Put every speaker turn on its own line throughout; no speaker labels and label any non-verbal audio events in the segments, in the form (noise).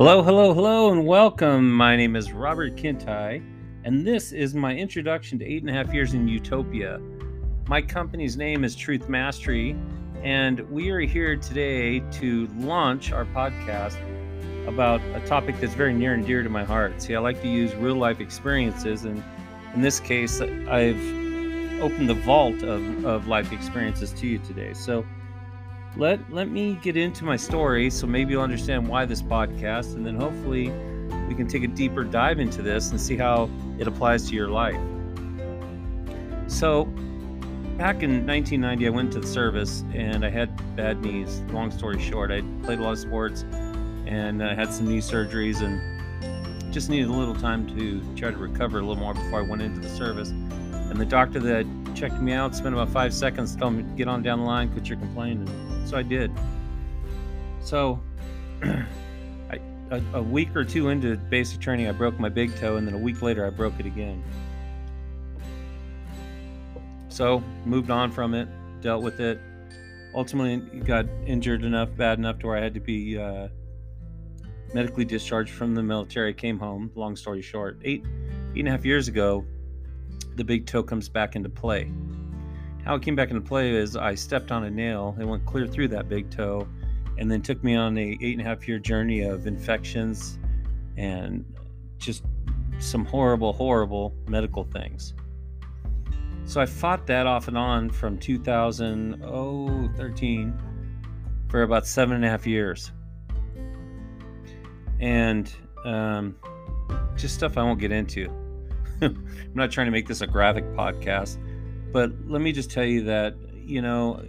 Hello, hello, hello, and welcome. My name is Robert Kintigh, and this is my introduction to eight and a half years in Utopia. My company's name is Truth Mastery, and we are here today to launch our podcast about a topic that's very near and dear to my heart. See, I like to use real life experiences, and in this case, I've opened the vault of, of life experiences to you today. So, let let me get into my story so maybe you'll understand why this podcast and then hopefully we can take a deeper dive into this and see how it applies to your life. So back in 1990 i went to the service and i had bad knees. Long story short i played a lot of sports and i had some knee surgeries and just needed a little time to try to recover a little more before i went into the service. And the doctor that checked me out spent about five seconds telling me get on down the line quit your complaining so I did. So, (clears throat) I, a, a, week or two into basic training, I broke my big toe, and then a week later, I broke it again. So, moved on from it, dealt with it. Ultimately, got injured enough, bad enough to where I had to be uh, medically discharged from the military. Came home. Long story short, eight eight and a half years ago, the big toe comes back into play. How it came back into play is I stepped on a nail, it went clear through that big toe, and then took me on a eight and a half year journey of infections and just some horrible, horrible medical things. So I fought that off and on from 2013 for about seven and a half years. And um, just stuff I won't get into. (laughs) I'm not trying to make this a graphic podcast but let me just tell you that, you know,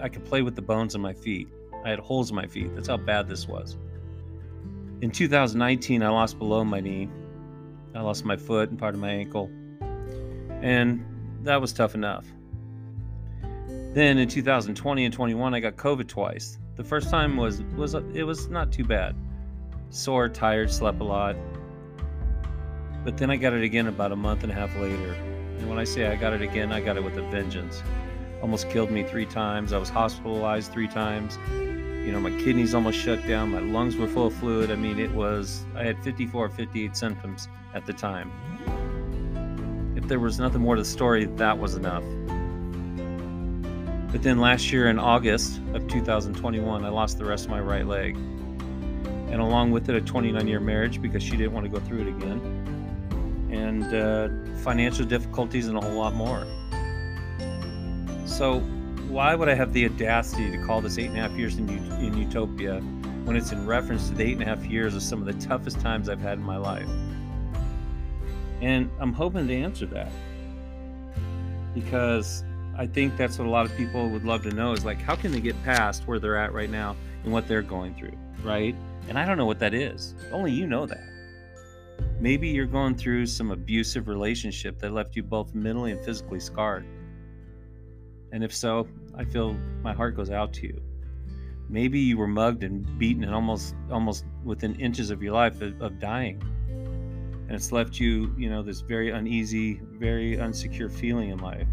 I could play with the bones in my feet. I had holes in my feet. That's how bad this was. In 2019, I lost below my knee. I lost my foot and part of my ankle. And that was tough enough. Then in 2020 and 21, I got COVID twice. The first time was was it was not too bad. Sore, tired, slept a lot. But then I got it again about a month and a half later. And when I say I got it again, I got it with a vengeance. Almost killed me three times. I was hospitalized three times. You know, my kidneys almost shut down. My lungs were full of fluid. I mean, it was, I had 54, 58 symptoms at the time. If there was nothing more to the story, that was enough. But then last year in August of 2021, I lost the rest of my right leg. And along with it, a 29 year marriage because she didn't want to go through it again and uh, financial difficulties and a whole lot more. So, why would I have the audacity to call this eight and a half years in, in Utopia when it's in reference to the eight and a half years of some of the toughest times I've had in my life? And I'm hoping to answer that because I think that's what a lot of people would love to know is like, how can they get past where they're at right now and what they're going through, right? And I don't know what that is. Only you know that. Maybe you're going through some abusive relationship that left you both mentally and physically scarred. And if so, I feel my heart goes out to you. Maybe you were mugged and beaten and almost almost within inches of your life of, of dying. And it's left you, you know, this very uneasy, very unsecure feeling in life.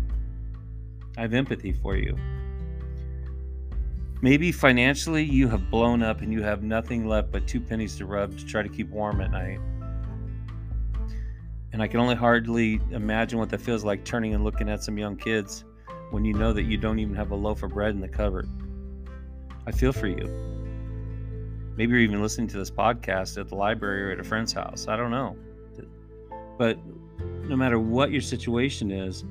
I have empathy for you. Maybe financially you have blown up and you have nothing left but two pennies to rub to try to keep warm at night. And I can only hardly imagine what that feels like turning and looking at some young kids when you know that you don't even have a loaf of bread in the cupboard. I feel for you. Maybe you're even listening to this podcast at the library or at a friend's house. I don't know. But no matter what your situation is,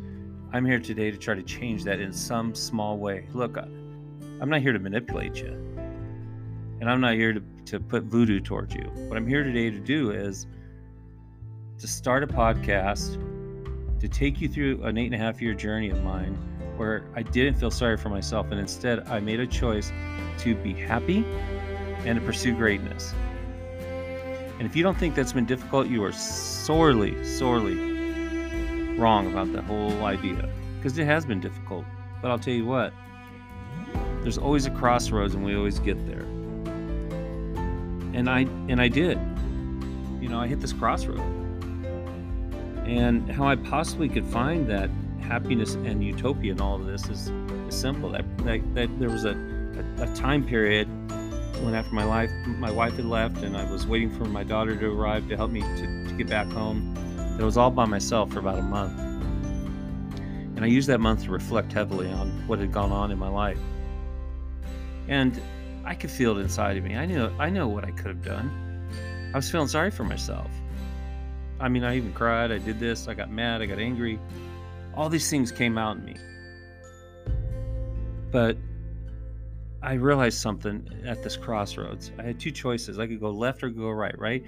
I'm here today to try to change that in some small way. Look, I'm not here to manipulate you. And I'm not here to, to put voodoo towards you. What I'm here today to do is to start a podcast to take you through an eight and a half year journey of mine where I didn't feel sorry for myself and instead I made a choice to be happy and to pursue greatness. And if you don't think that's been difficult, you are sorely, sorely wrong about that whole idea because it has been difficult. But I'll tell you what, there's always a crossroads and we always get there. And I and I did. You know, I hit this crossroad and how I possibly could find that happiness and utopia in all of this is, is simple. That, that, that there was a, a, a, time period when after my life, my wife had left, and I was waiting for my daughter to arrive to help me to, to get back home. It was all by myself for about a month, and I used that month to reflect heavily on what had gone on in my life. And I could feel it inside of me. I knew I know what I could have done. I was feeling sorry for myself. I mean, I even cried. I did this. I got mad. I got angry. All these things came out in me. But I realized something at this crossroads. I had two choices. I could go left or go right, right?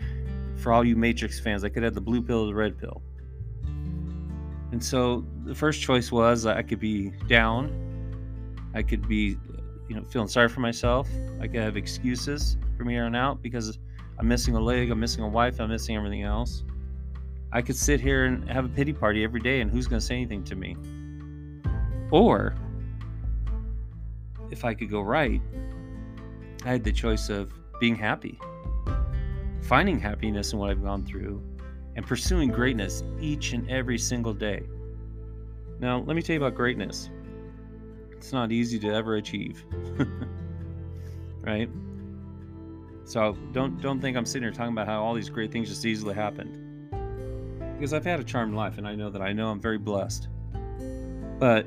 For all you Matrix fans, I could have the blue pill or the red pill. And so the first choice was I could be down. I could be, you know, feeling sorry for myself. I could have excuses from here on out because I'm missing a leg, I'm missing a wife, I'm missing everything else. I could sit here and have a pity party every day, and who's going to say anything to me? Or if I could go right, I had the choice of being happy, finding happiness in what I've gone through, and pursuing greatness each and every single day. Now, let me tell you about greatness. It's not easy to ever achieve. (laughs) right? So don't don't think I'm sitting here talking about how all these great things just easily happened. Because I've had a charmed life and I know that I know I'm very blessed. But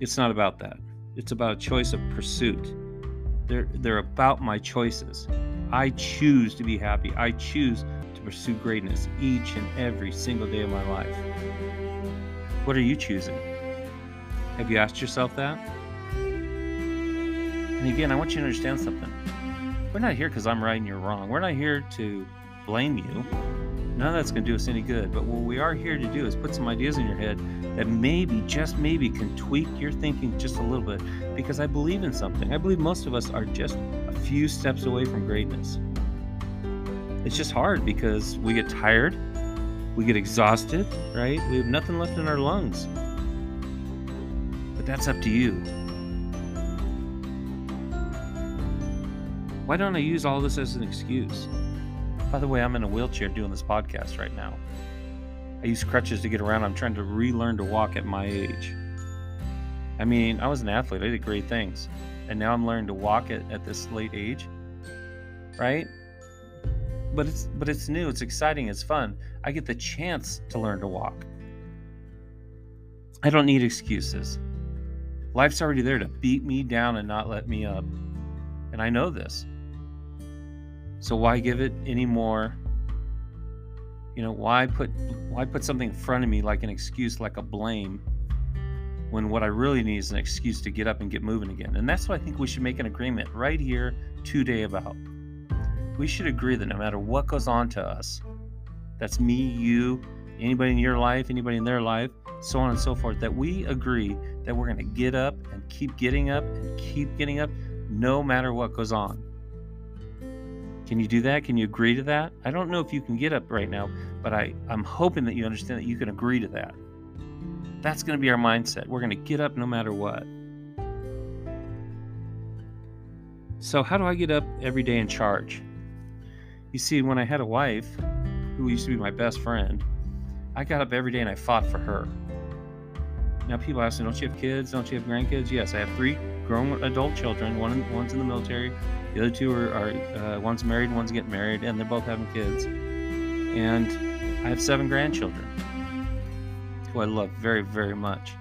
it's not about that. It's about a choice of pursuit. They're, they're about my choices. I choose to be happy. I choose to pursue greatness each and every single day of my life. What are you choosing? Have you asked yourself that? And again, I want you to understand something. We're not here because I'm right and you're wrong. We're not here to blame you. None of that's going to do us any good. But what we are here to do is put some ideas in your head that maybe, just maybe, can tweak your thinking just a little bit because I believe in something. I believe most of us are just a few steps away from greatness. It's just hard because we get tired, we get exhausted, right? We have nothing left in our lungs. But that's up to you. Why don't I use all this as an excuse? By the way, I'm in a wheelchair doing this podcast right now. I use crutches to get around. I'm trying to relearn to walk at my age. I mean, I was an athlete, I did great things. And now I'm learning to walk at, at this late age. Right? But it's but it's new, it's exciting, it's fun. I get the chance to learn to walk. I don't need excuses. Life's already there to beat me down and not let me up. And I know this. So why give it any more? You know, why put why put something in front of me like an excuse, like a blame, when what I really need is an excuse to get up and get moving again? And that's what I think we should make an agreement right here today about. We should agree that no matter what goes on to us, that's me, you, anybody in your life, anybody in their life, so on and so forth, that we agree that we're going to get up and keep getting up and keep getting up no matter what goes on. Can you do that? Can you agree to that? I don't know if you can get up right now, but I, I'm hoping that you understand that you can agree to that. That's going to be our mindset. We're going to get up no matter what. So, how do I get up every day in charge? You see, when I had a wife who used to be my best friend, I got up every day and I fought for her. Now, people ask me, don't you have kids? Don't you have grandkids? Yes, I have three grown adult children. One, one's in the military, the other two are, are uh, one's married, one's getting married, and they're both having kids. And I have seven grandchildren who I love very, very much.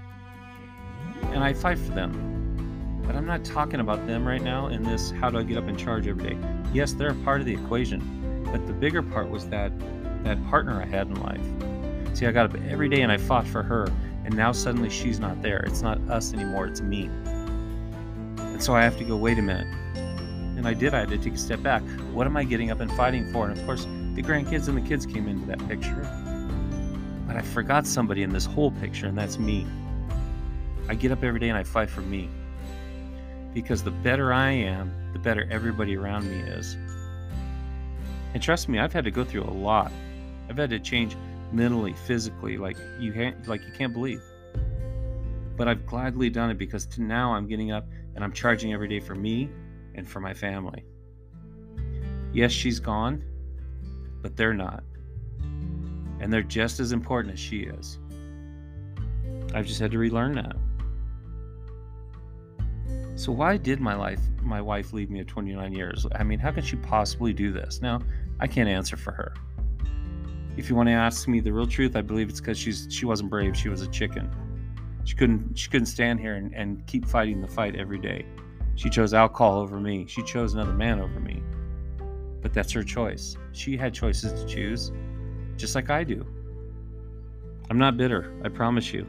And I fight for them. But I'm not talking about them right now in this how do I get up in charge every day. Yes, they're a part of the equation. But the bigger part was that that partner I had in life. See, I got up every day and I fought for her, and now suddenly she's not there. It's not us anymore, it's me. And so I have to go, wait a minute and I did. I had to take a step back. What am I getting up and fighting for? And of course, the grandkids and the kids came into that picture. But I forgot somebody in this whole picture, and that's me. I get up every day and I fight for me. Because the better I am, the better everybody around me is. And trust me, I've had to go through a lot. I've had to change mentally, physically, like you can't, like you can't believe. But I've gladly done it because to now I'm getting up and I'm charging every day for me and for my family. Yes, she's gone, but they're not. And they're just as important as she is. I've just had to relearn that. So why did my life my wife leave me at 29 years? I mean, how can she possibly do this? Now, I can't answer for her. If you want to ask me the real truth, I believe it's because she's she wasn't brave. She was a chicken. She couldn't she couldn't stand here and, and keep fighting the fight every day. She chose alcohol over me. She chose another man over me. But that's her choice. She had choices to choose, just like I do. I'm not bitter, I promise you.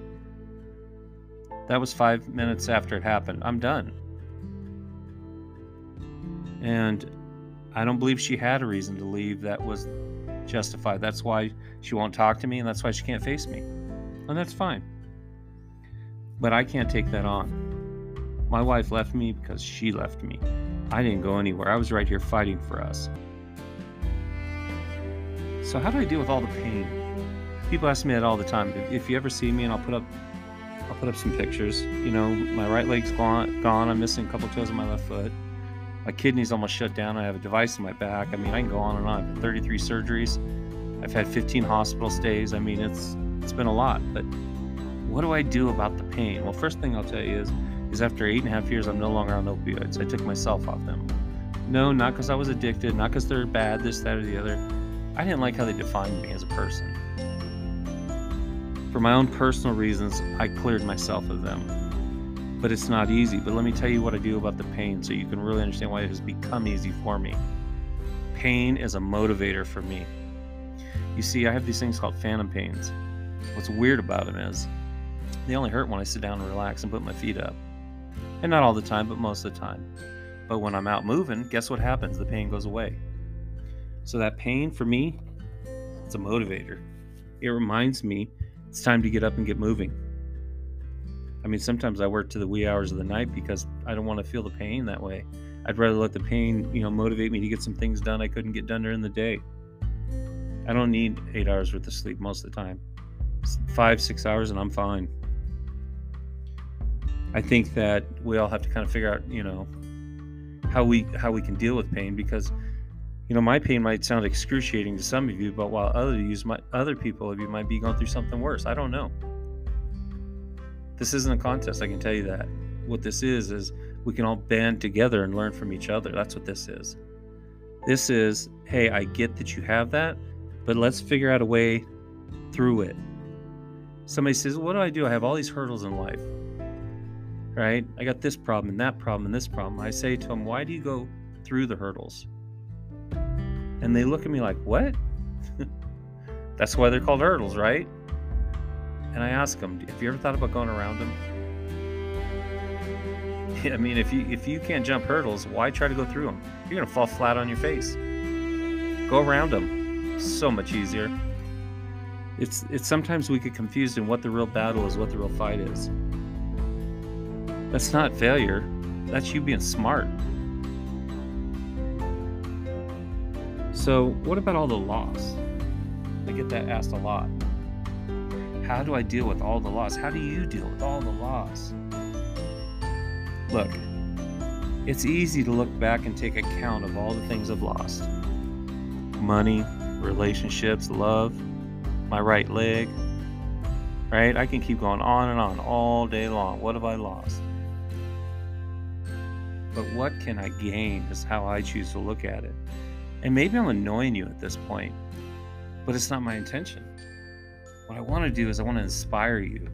That was five minutes after it happened. I'm done. And I don't believe she had a reason to leave that was justified. That's why she won't talk to me, and that's why she can't face me. And that's fine. But I can't take that on. My wife left me because she left me. I didn't go anywhere. I was right here fighting for us. So, how do I deal with all the pain? People ask me that all the time. If, you ever see me, and I'll put up, I'll put up some pictures. You know, my right leg's gone. Gone. I'm missing a couple toes on my left foot. My kidneys almost shut down. I have a device in my back. I mean, I can go on and on. I've had 33 surgeries. I've had 15 hospital stays. I mean, it's it's been a lot. But what do I do about the pain? Well, first thing I'll tell you is is after eight and a half years, I'm no longer on opioids. I took myself off them. No, not because I was addicted, not because they're bad, this, that, or the other. I didn't like how they defined me as a person. For my own personal reasons, I cleared myself of them. But it's not easy. But let me tell you what I do about the pain so you can really understand why it has become easy for me. Pain is a motivator for me. You see, I have these things called phantom pains. What's weird about them is they only hurt when I sit down and relax and put my feet up. And not all the time, but most of the time. But when I'm out moving, guess what happens? The pain goes away. So that pain for me, it's a motivator. It reminds me it's time to get up and get moving. I mean, sometimes I work to the wee hours of the night because I don't want to feel the pain that way. I'd rather let the pain, you know, motivate me to get some things done I couldn't get done during the day. I don't need eight hours worth of sleep most of the time. Five, six hours, and I'm fine. I think that we all have to kind of figure out, you know, how we how we can deal with pain because, you know, my pain might sound excruciating to some of you, but while other you might other people of you might be going through something worse. I don't know. This isn't a contest. I can tell you that. What this is is we can all band together and learn from each other. That's what this is. This is, hey, I get that you have that, but let's figure out a way through it. Somebody says, What do I do? I have all these hurdles in life right? I got this problem and that problem and this problem. I say to them, Why do you go through the hurdles? And they look at me like, What? (laughs) That's why they're called hurdles, right? And I ask them, Have you ever thought about going around them? (laughs) I mean, if you if you can't jump hurdles, why try to go through them? You're gonna fall flat on your face. Go around them. So much easier. It's it's sometimes we get confused in what the real battle is, what the real fight is. That's not failure. That's you being smart. So, what about all the loss? I get that asked a lot. How do I deal with all the loss? How do you deal with all the loss? Look, it's easy to look back and take account of all the things I've lost money, relationships, love, my right leg, right? I can keep going on and on all day long. What have I lost? but what can I gain is how I choose to look at it. And maybe I'm annoying you at this point, but it's not my intention. What I want to do is I want to inspire you.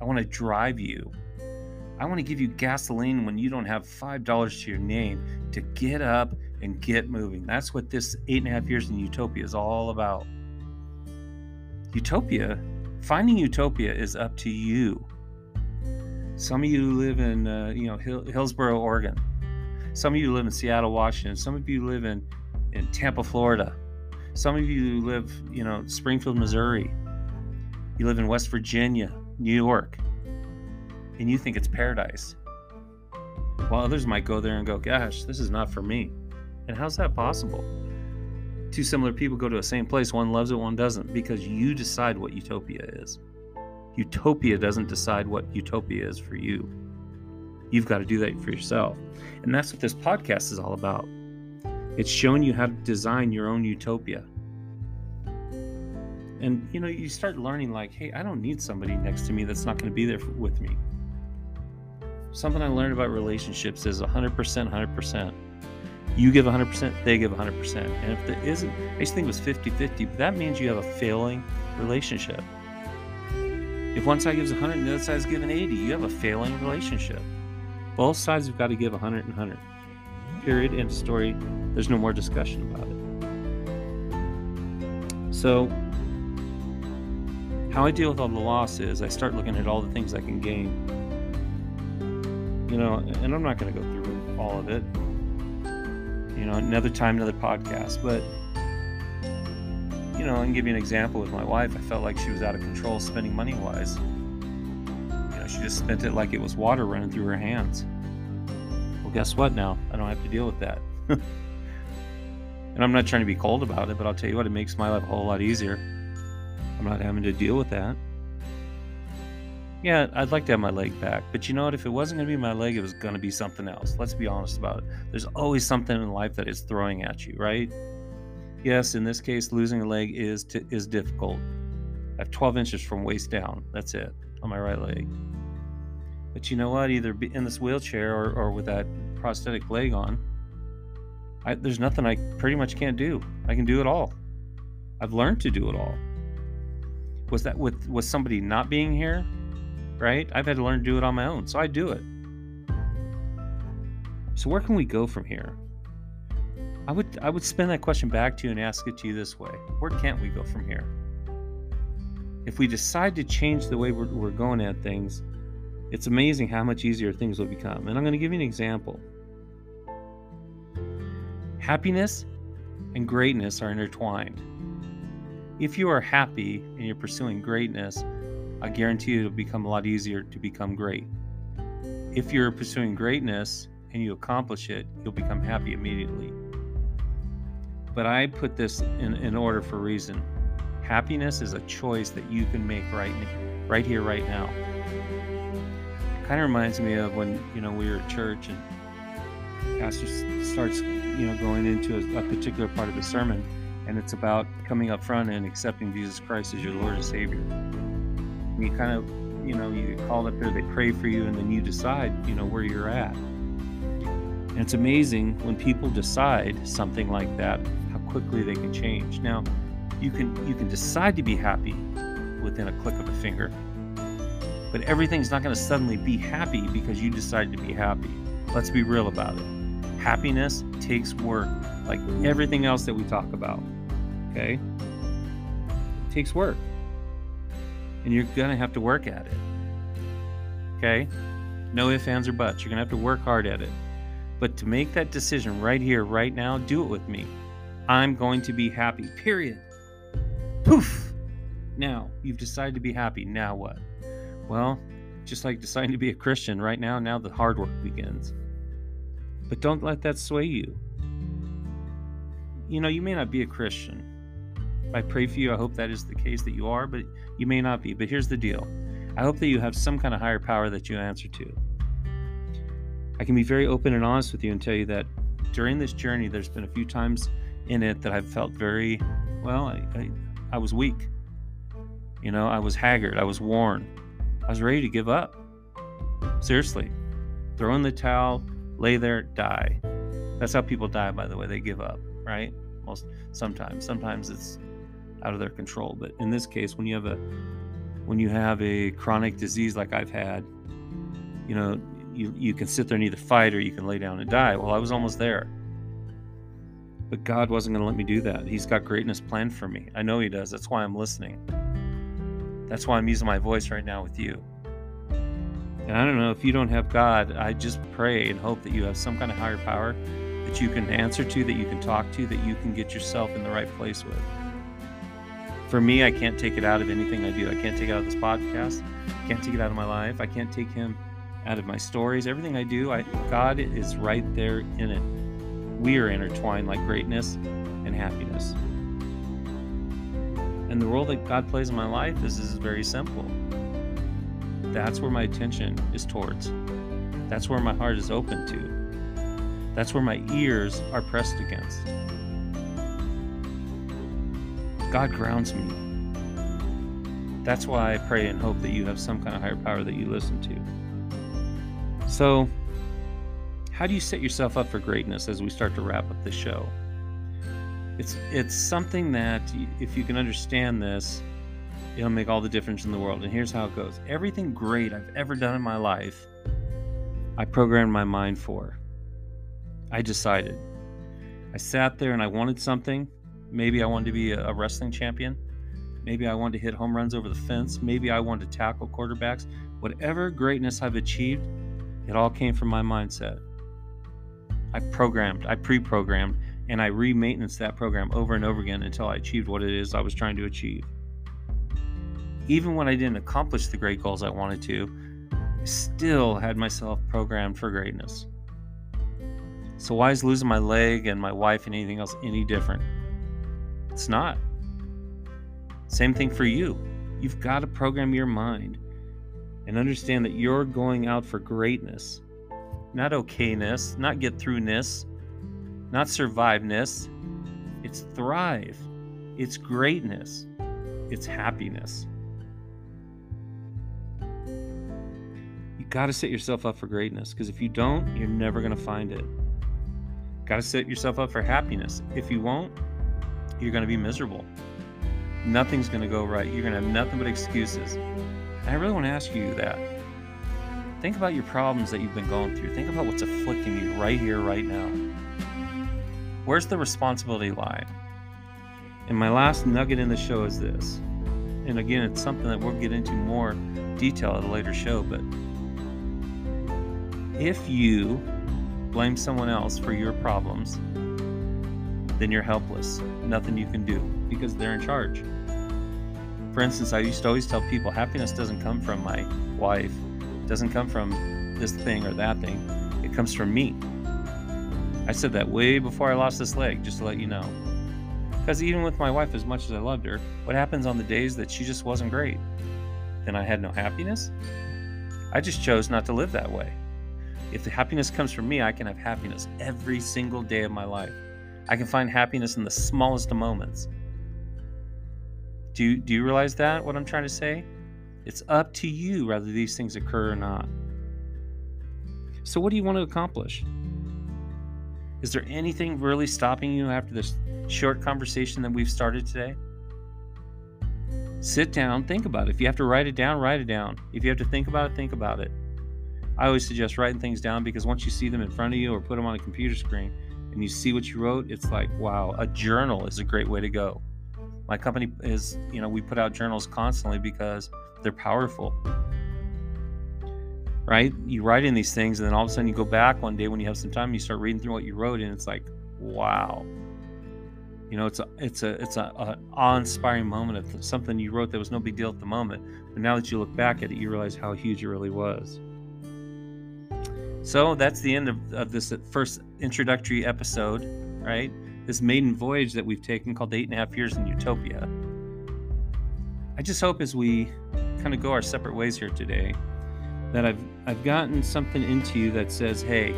I want to drive you. I want to give you gasoline when you don't have $5 to your name to get up and get moving. That's what this eight and a half years in Utopia is all about. Utopia, finding Utopia is up to you. Some of you live in, uh, you know, Hill- Hillsboro, Oregon. Some of you live in Seattle, Washington. Some of you live in, in Tampa, Florida. Some of you live, you know, Springfield, Missouri. You live in West Virginia, New York, and you think it's paradise. While others might go there and go, gosh, this is not for me. And how's that possible? Two similar people go to the same place, one loves it, one doesn't, because you decide what utopia is. Utopia doesn't decide what utopia is for you. You've got to do that for yourself. And that's what this podcast is all about. It's showing you how to design your own utopia. And you know, you start learning like, hey, I don't need somebody next to me that's not going to be there with me. something I learned about relationships is 100%, 100%. You give 100%, they give 100%. And if there isn't, I used to think it was 50 50, but that means you have a failing relationship. If one side gives 100 and the other side is giving 80, you have a failing relationship. Both sides have got to give 100 and 100. Period. End story. There's no more discussion about it. So, how I deal with all the loss is I start looking at all the things I can gain. You know, and I'm not going to go through all of it. You know, another time, another podcast. But, you know, I can give you an example with my wife. I felt like she was out of control spending money wise. You know, she just spent it like it was water running through her hands. Well, guess what now? I don't have to deal with that. (laughs) and I'm not trying to be cold about it, but I'll tell you what, it makes my life a whole lot easier. I'm not having to deal with that. Yeah, I'd like to have my leg back, but you know what? If it wasn't going to be my leg, it was going to be something else. Let's be honest about it. There's always something in life that is throwing at you, right? Yes, in this case, losing a leg is t- is difficult. I have 12 inches from waist down. That's it on my right leg. But you know what? Either in this wheelchair or, or with that prosthetic leg on, I, there's nothing I pretty much can't do. I can do it all. I've learned to do it all was that with with somebody not being here right? I've had to learn to do it on my own so i do it. So where can we go from here? I would i would spin that question back to you and ask it to you this way. Where can't we go from here? If we decide to change the way we're, we're going at things it's amazing how much easier things will become. And i'm going to give you an example. Happiness and greatness are intertwined if you are happy and you're pursuing greatness, I guarantee you it'll become a lot easier to become great. If you're pursuing greatness and you accomplish it, you'll become happy immediately. But I put this in, in order for a reason. Happiness is a choice that you can make right, right here, right now. Kind of reminds me of when you know we were at church and pastor starts you know going into a, a particular part of the sermon and it's about coming up front and accepting Jesus Christ as your Lord and Savior. And you kind of, you know, you get called up there, they pray for you, and then you decide, you know, where you're at. And it's amazing when people decide something like that, how quickly they can change. Now, you can you can decide to be happy within a click of a finger, but everything's not going to suddenly be happy because you decided to be happy. Let's be real about it. Happiness takes work like everything else that we talk about. Okay? It takes work. And you're going to have to work at it. Okay? No ifs, ands, or buts. You're going to have to work hard at it. But to make that decision right here, right now, do it with me. I'm going to be happy. Period. Poof. Now, you've decided to be happy. Now what? Well, just like deciding to be a Christian right now, now the hard work begins. But don't let that sway you you know, you may not be a Christian. I pray for you. I hope that is the case that you are, but you may not be. But here's the deal I hope that you have some kind of higher power that you answer to. I can be very open and honest with you and tell you that during this journey, there's been a few times in it that I've felt very, well, I, I, I was weak. You know, I was haggard. I was worn. I was ready to give up. Seriously. Throw in the towel, lay there, die. That's how people die, by the way. They give up right? Most sometimes, sometimes it's out of their control. But in this case, when you have a when you have a chronic disease like I've had, you know, you you can sit there and either fight or you can lay down and die. Well, I was almost there. But God wasn't going to let me do that. He's got greatness planned for me. I know He does. That's why I'm listening. That's why I'm using my voice right now with you. And I don't know if you don't have God, I just pray and hope that you have some kind of higher power that you can answer to, that you can talk to, that you can get yourself in the right place with. For me, I can't take it out of anything I do. I can't take it out of this podcast. I can't take it out of my life. I can't take him out of my stories. Everything I do, I, God is right there in it. We are intertwined like greatness and happiness. And the role that God plays in my life is, is very simple. That's where my attention is towards. That's where my heart is open to. That's where my ears are pressed against. God grounds me. That's why I pray and hope that you have some kind of higher power that you listen to. So, how do you set yourself up for greatness as we start to wrap up the show? It's it's something that if you can understand this, it'll make all the difference in the world. And here's how it goes. Everything great I've ever done in my life, I programmed my mind for. I decided. I sat there and I wanted something. Maybe I wanted to be a wrestling champion. Maybe I wanted to hit home runs over the fence. Maybe I wanted to tackle quarterbacks. Whatever greatness I've achieved, it all came from my mindset. I programmed, I pre programmed, and I re maintenance that program over and over again until I achieved what it is I was trying to achieve. Even when I didn't accomplish the great goals I wanted to, I still had myself programmed for greatness. So, why is losing my leg and my wife and anything else any different? It's not. Same thing for you. You've got to program your mind and understand that you're going out for greatness, not okayness, not get throughness, not surviveness. It's thrive, it's greatness, it's happiness. You got to set yourself up for greatness because if you don't, you're never going to find it. Got to set yourself up for happiness. If you won't, you're going to be miserable nothing's going to go right. You're going to have nothing but excuses. And I really want to ask you that. Think about your problems that you've been going through. Think about what's afflicting you right here, right now. Where's the responsibility lie? And my last nugget in the show is this. And again, it's something that we'll get into more detail at a later show, but if you blame someone else for your problems, then you're helpless. Nothing you can do because they're in charge. For instance, I used to always tell people happiness doesn't come from my wife, it doesn't come from this thing or that thing, it comes from me. I said that way before I lost this leg, just to let you know. Because even with my wife, as much as I loved her, what happens on the days that she just wasn't great? Then I had no happiness? I just chose not to live that way. If the happiness comes from me, I can have happiness every single day of my life. I can find happiness in the smallest of moments. Do do you realize that, what I'm trying to say? It's up to you whether these things occur or not. So, what do you want to accomplish? Is there anything really stopping you after this short conversation that we've started today? Sit down, think about it. If you have to write it down, write it down. If you have to think about it, think about it. I always suggest writing things down because once you see them in front of you or put them on a computer screen, and you see what you wrote, it's like, wow, a journal is a great way to go. My company is, you know, we put out journals constantly because they're powerful. Right? You write in these things, and then all of a sudden you go back one day when you have some time, you start reading through what you wrote, and it's like, wow. You know, it's a it's a it's a, a awe-inspiring moment of something you wrote that was no big deal at the moment, but now that you look back at it, you realize how huge it really was. So that's the end of, of this uh, first introductory episode, right? This maiden voyage that we've taken called Eight and a Half Years in Utopia. I just hope as we kind of go our separate ways here today, that I've I've gotten something into you that says, hey,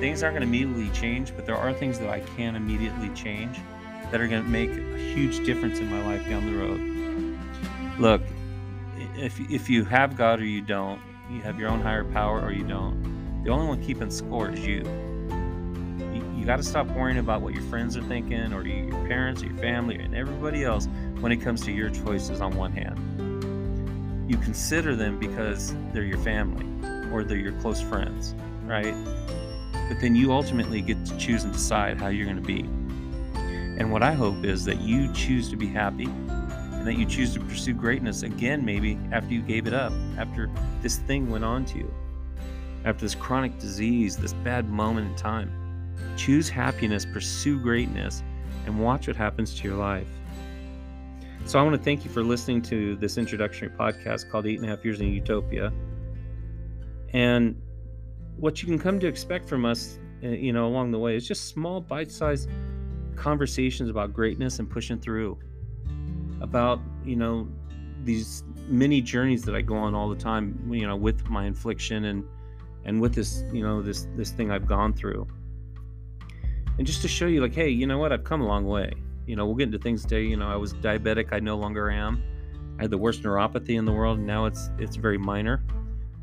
things aren't going to immediately change, but there are things that I can immediately change that are going to make a huge difference in my life down the road. Look, if if you have God or you don't, you have your own higher power or you don't the only one keeping score is you. You, got to stop worrying about what your friends are thinking or your parents or your family and everybody else when it comes to your choices on one hand. You consider them because they're your family or they're your close friends, right? But then you ultimately get to choose and decide how you're going to be. And what I hope is that you choose to be happy and that you choose to pursue greatness again, maybe after you gave it up, after this thing went on to you after this chronic disease, this bad moment in time. Choose happiness, pursue greatness, and watch what happens to your life. So, I want to thank you for listening to this introductory podcast called Eight and a Half Years in Utopia. And what you can come to expect from us, uh, you know, along the way is just small, bite sized conversations about greatness and pushing through, about, you know, these many journeys that I go on all the time, you know, with my infliction and and with this you know this this thing i've gone through and just to show you like hey you know what i've come a long way you know we'll get into things today you know i was diabetic i no longer am i had the worst neuropathy in the world and now it's it's very minor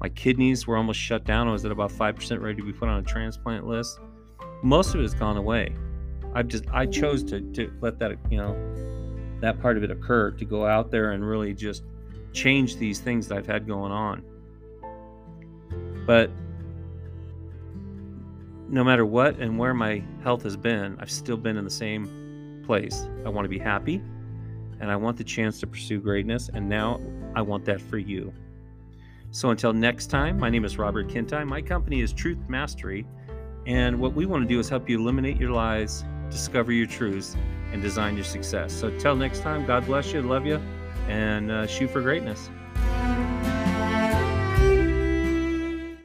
My kidneys were almost shut down. I was at about 5% ready to be put on a transplant list. Most of it has gone away. I've just I chose to to let that you know that part of it occur to go out there and really just change these things that I've had going on. But no matter what and where my health has been, I've still been in the same place. I want to be happy and I want the chance to pursue greatness. And now I want that for you. So until next time, my name is Robert Kintigh. My company is Truth Mastery. And what we want to do is help you eliminate your lies, discover your truths, and design your success. So, till next time, God bless you, love you, and uh, shoot for greatness.